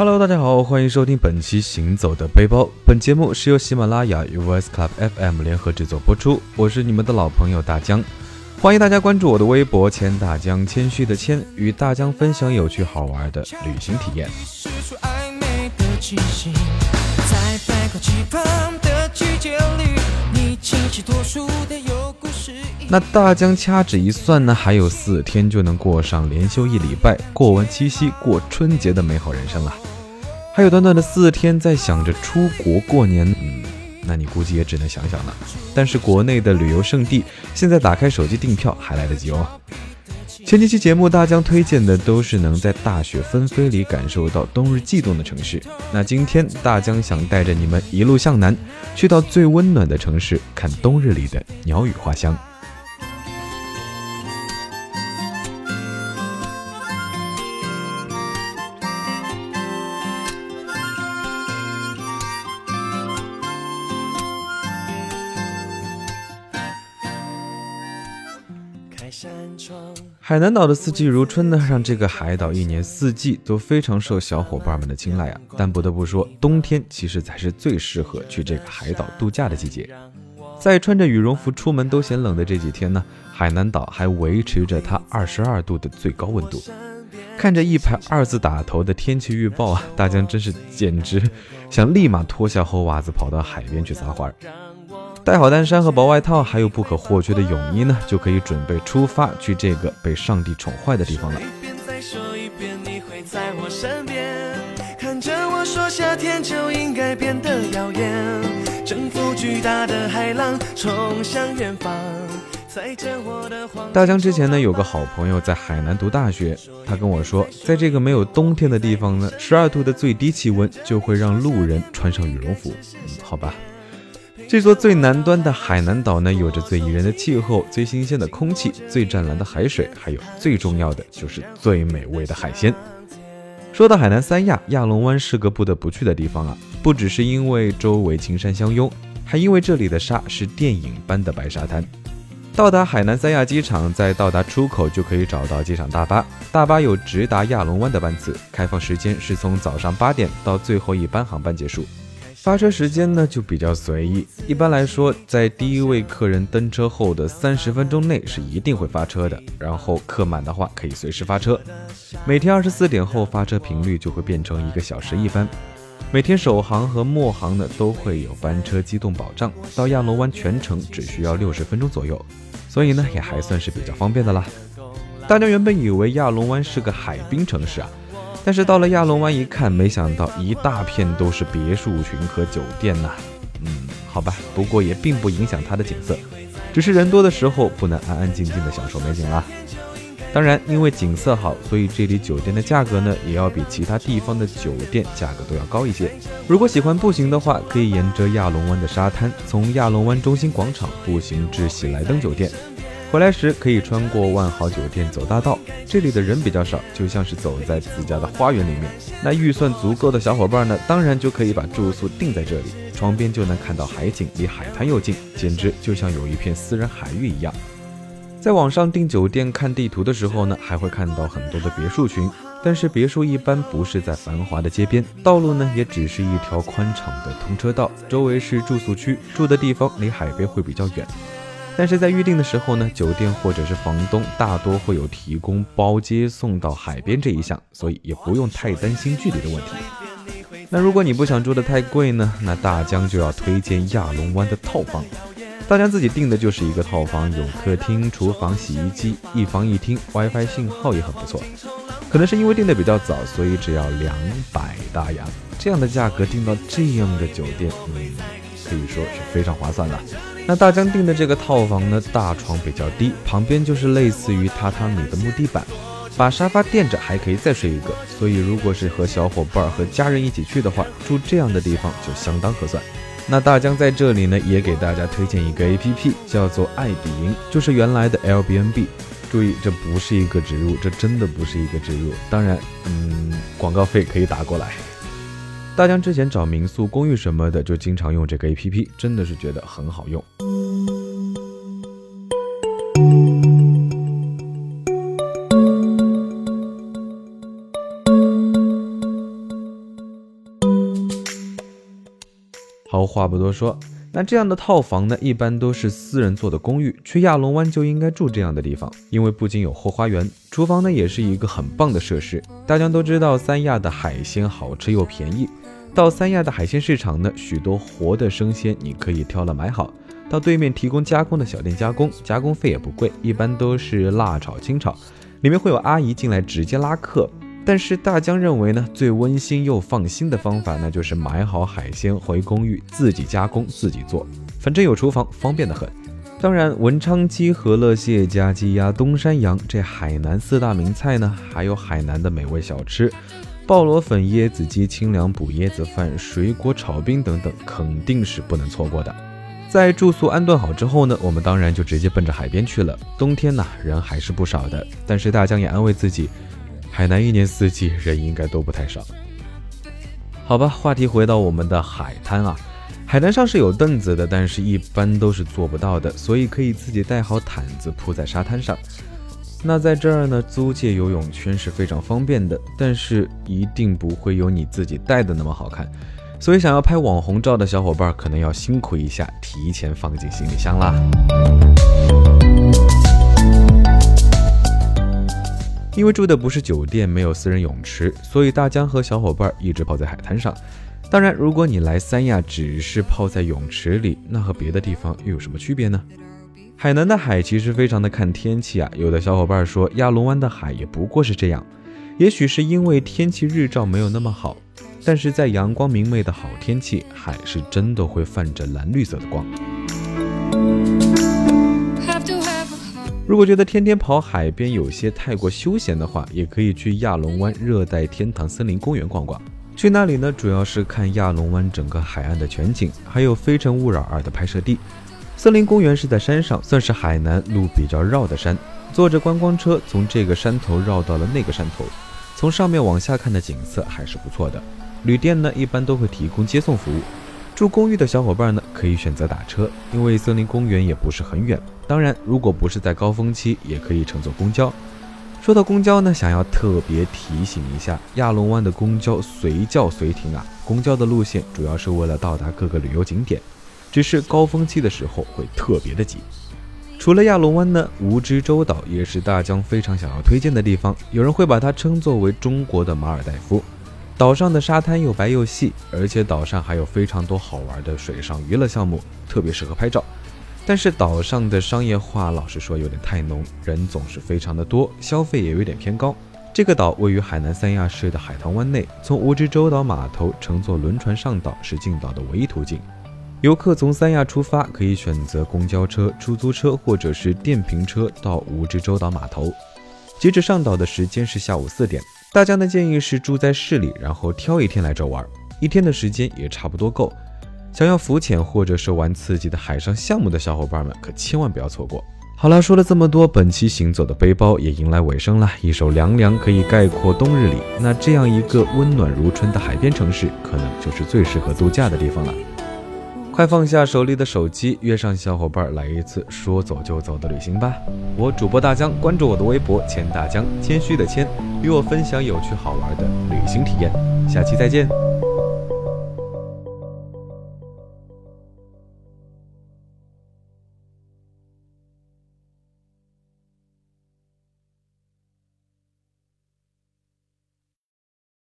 Hello，大家好，欢迎收听本期《行走的背包》。本节目是由喜马拉雅与 Voice Club FM 联合制作播出。我是你们的老朋友大江，欢迎大家关注我的微博“千大江”，谦虚的谦，与大江分享有趣好玩的旅行体验。那大江掐指一算呢，还有四天就能过上连休一礼拜、过完七夕、过春节的美好人生了。还有短短的四天，在想着出国过年，嗯，那你估计也只能想想了。但是国内的旅游胜地，现在打开手机订票还来得及哦。前几期节目，大江推荐的都是能在大雪纷飞里感受到冬日悸动的城市。那今天，大江想带着你们一路向南，去到最温暖的城市，看冬日里的鸟语花香。海南岛的四季如春呢，让这个海岛一年四季都非常受小伙伴们的青睐啊。但不得不说，冬天其实才是最适合去这个海岛度假的季节。在穿着羽绒服出门都嫌冷的这几天呢，海南岛还维持着它二十二度的最高温度。看着一排二字打头的天气预报啊，大江真是简直想立马脱下厚袜子跑到海边去撒欢儿。带好单衫和薄外套，还有不可或缺的泳衣呢，就可以准备出发去这个被上帝宠坏的地方了。大江之前呢有个好朋友在海南读大学，他跟我说，在这个没有冬天的地方呢，十二度的最低气温就会让路人穿上羽绒服。嗯，好吧。这座最南端的海南岛呢，有着最宜人的气候、最新鲜的空气、最湛蓝的海水，还有最重要的就是最美味的海鲜。说到海南三亚，亚龙湾是个不得不去的地方啊！不只是因为周围青山相拥，还因为这里的沙是电影般的白沙滩。到达海南三亚机场，在到达出口就可以找到机场大巴，大巴有直达亚龙湾的班次，开放时间是从早上八点到最后一班航班结束。发车时间呢就比较随意，一般来说，在第一位客人登车后的三十分钟内是一定会发车的。然后客满的话可以随时发车。每天二十四点后发车频率就会变成一个小时一班。每天首航和末航呢都会有班车机动保障，到亚龙湾全程只需要六十分钟左右，所以呢也还算是比较方便的啦。大家原本以为亚龙湾是个海滨城市啊。但是到了亚龙湾一看，没想到一大片都是别墅群和酒店呐。嗯，好吧，不过也并不影响它的景色，只是人多的时候不能安安静静的享受美景啦。当然，因为景色好，所以这里酒店的价格呢，也要比其他地方的酒店价格都要高一些。如果喜欢步行的话，可以沿着亚龙湾的沙滩，从亚龙湾中心广场步行至喜来登酒店。回来时可以穿过万豪酒店走大道，这里的人比较少，就像是走在自家的花园里面。那预算足够的小伙伴呢，当然就可以把住宿定在这里，窗边就能看到海景，离海滩又近，简直就像有一片私人海域一样。在网上订酒店看地图的时候呢，还会看到很多的别墅群，但是别墅一般不是在繁华的街边，道路呢也只是一条宽敞的通车道，周围是住宿区，住的地方离海边会比较远。但是在预定的时候呢，酒店或者是房东大多会有提供包接送到海边这一项，所以也不用太担心距离的问题。那如果你不想住的太贵呢，那大江就要推荐亚龙湾的套房。大江自己订的就是一个套房，有客厅、厨房、洗衣机，一房一厅，WiFi 信号也很不错。可能是因为订的比较早，所以只要两百大洋，这样的价格订到这样的酒店，嗯，可以说是非常划算了。那大江订的这个套房呢，大床比较低，旁边就是类似于榻榻米的木地板，把沙发垫着还可以再睡一个。所以如果是和小伙伴和家人一起去的话，住这样的地方就相当合算。那大江在这里呢，也给大家推荐一个 APP，叫做爱彼迎，就是原来的 Airbnb。注意，这不是一个植入，这真的不是一个植入。当然，嗯，广告费可以打过来。大江之前找民宿、公寓什么的，就经常用这个 APP，真的是觉得很好用。好，话不多说，那这样的套房呢，一般都是私人做的公寓。去亚龙湾就应该住这样的地方，因为不仅有后花园，厨房呢也是一个很棒的设施。大家都知道三亚的海鲜好吃又便宜，到三亚的海鲜市场呢，许多活的生鲜你可以挑了买好，到对面提供加工的小店加工，加工费也不贵，一般都是辣炒、清炒，里面会有阿姨进来直接拉客。但是大江认为呢，最温馨又放心的方法，那就是买好海鲜回公寓自己加工自己做，反正有厨房，方便的很。当然，文昌鸡、和乐蟹、加鸡鸭、东山羊这海南四大名菜呢，还有海南的美味小吃，鲍螺粉、椰子鸡、清凉补椰子饭、水果炒冰等等，肯定是不能错过的。在住宿安顿好之后呢，我们当然就直接奔着海边去了。冬天呢，人还是不少的，但是大江也安慰自己。海南一年四季人应该都不太少。好吧，话题回到我们的海滩啊，海滩上是有凳子的，但是一般都是做不到的，所以可以自己带好毯子铺在沙滩上。那在这儿呢，租借游泳圈是非常方便的，但是一定不会有你自己带的那么好看，所以想要拍网红照的小伙伴可能要辛苦一下，提前放进行李箱啦。因为住的不是酒店，没有私人泳池，所以大江和小伙伴一直泡在海滩上。当然，如果你来三亚只是泡在泳池里，那和别的地方又有什么区别呢？海南的海其实非常的看天气啊。有的小伙伴说亚龙湾的海也不过是这样，也许是因为天气日照没有那么好，但是在阳光明媚的好天气，海是真的会泛着蓝绿色的光。如果觉得天天跑海边有些太过休闲的话，也可以去亚龙湾热带天堂森林公园逛逛。去那里呢，主要是看亚龙湾整个海岸的全景，还有《非诚勿扰二》的拍摄地。森林公园是在山上，算是海南路比较绕的山。坐着观光车从这个山头绕到了那个山头，从上面往下看的景色还是不错的。旅店呢，一般都会提供接送服务。住公寓的小伙伴呢，可以选择打车，因为森林公园也不是很远。当然，如果不是在高峰期，也可以乘坐公交。说到公交呢，想要特别提醒一下，亚龙湾的公交随叫随停啊。公交的路线主要是为了到达各个旅游景点，只是高峰期的时候会特别的挤。除了亚龙湾呢，蜈支洲岛也是大江非常想要推荐的地方，有人会把它称作为中国的马尔代夫。岛上的沙滩又白又细，而且岛上还有非常多好玩的水上娱乐项目，特别适合拍照。但是岛上的商业化，老实说有点太浓，人总是非常的多，消费也有点偏高。这个岛位于海南三亚市的海棠湾内，从蜈支洲岛码头乘坐轮船上岛是进岛的唯一途径。游客从三亚出发，可以选择公交车、出租车或者是电瓶车到蜈支洲岛码头。截止上岛的时间是下午四点。大家的建议是住在市里，然后挑一天来这玩，一天的时间也差不多够。想要浮潜或者是玩刺激的海上项目的小伙伴们，可千万不要错过。好了，说了这么多，本期行走的背包也迎来尾声了。一首凉凉可以概括冬日里，那这样一个温暖如春的海边城市，可能就是最适合度假的地方了。快放下手里的手机，约上小伙伴来一次说走就走的旅行吧！我主播大江，关注我的微博“谦大江”，谦虚的谦，与我分享有趣好玩的旅行体验。下期再见。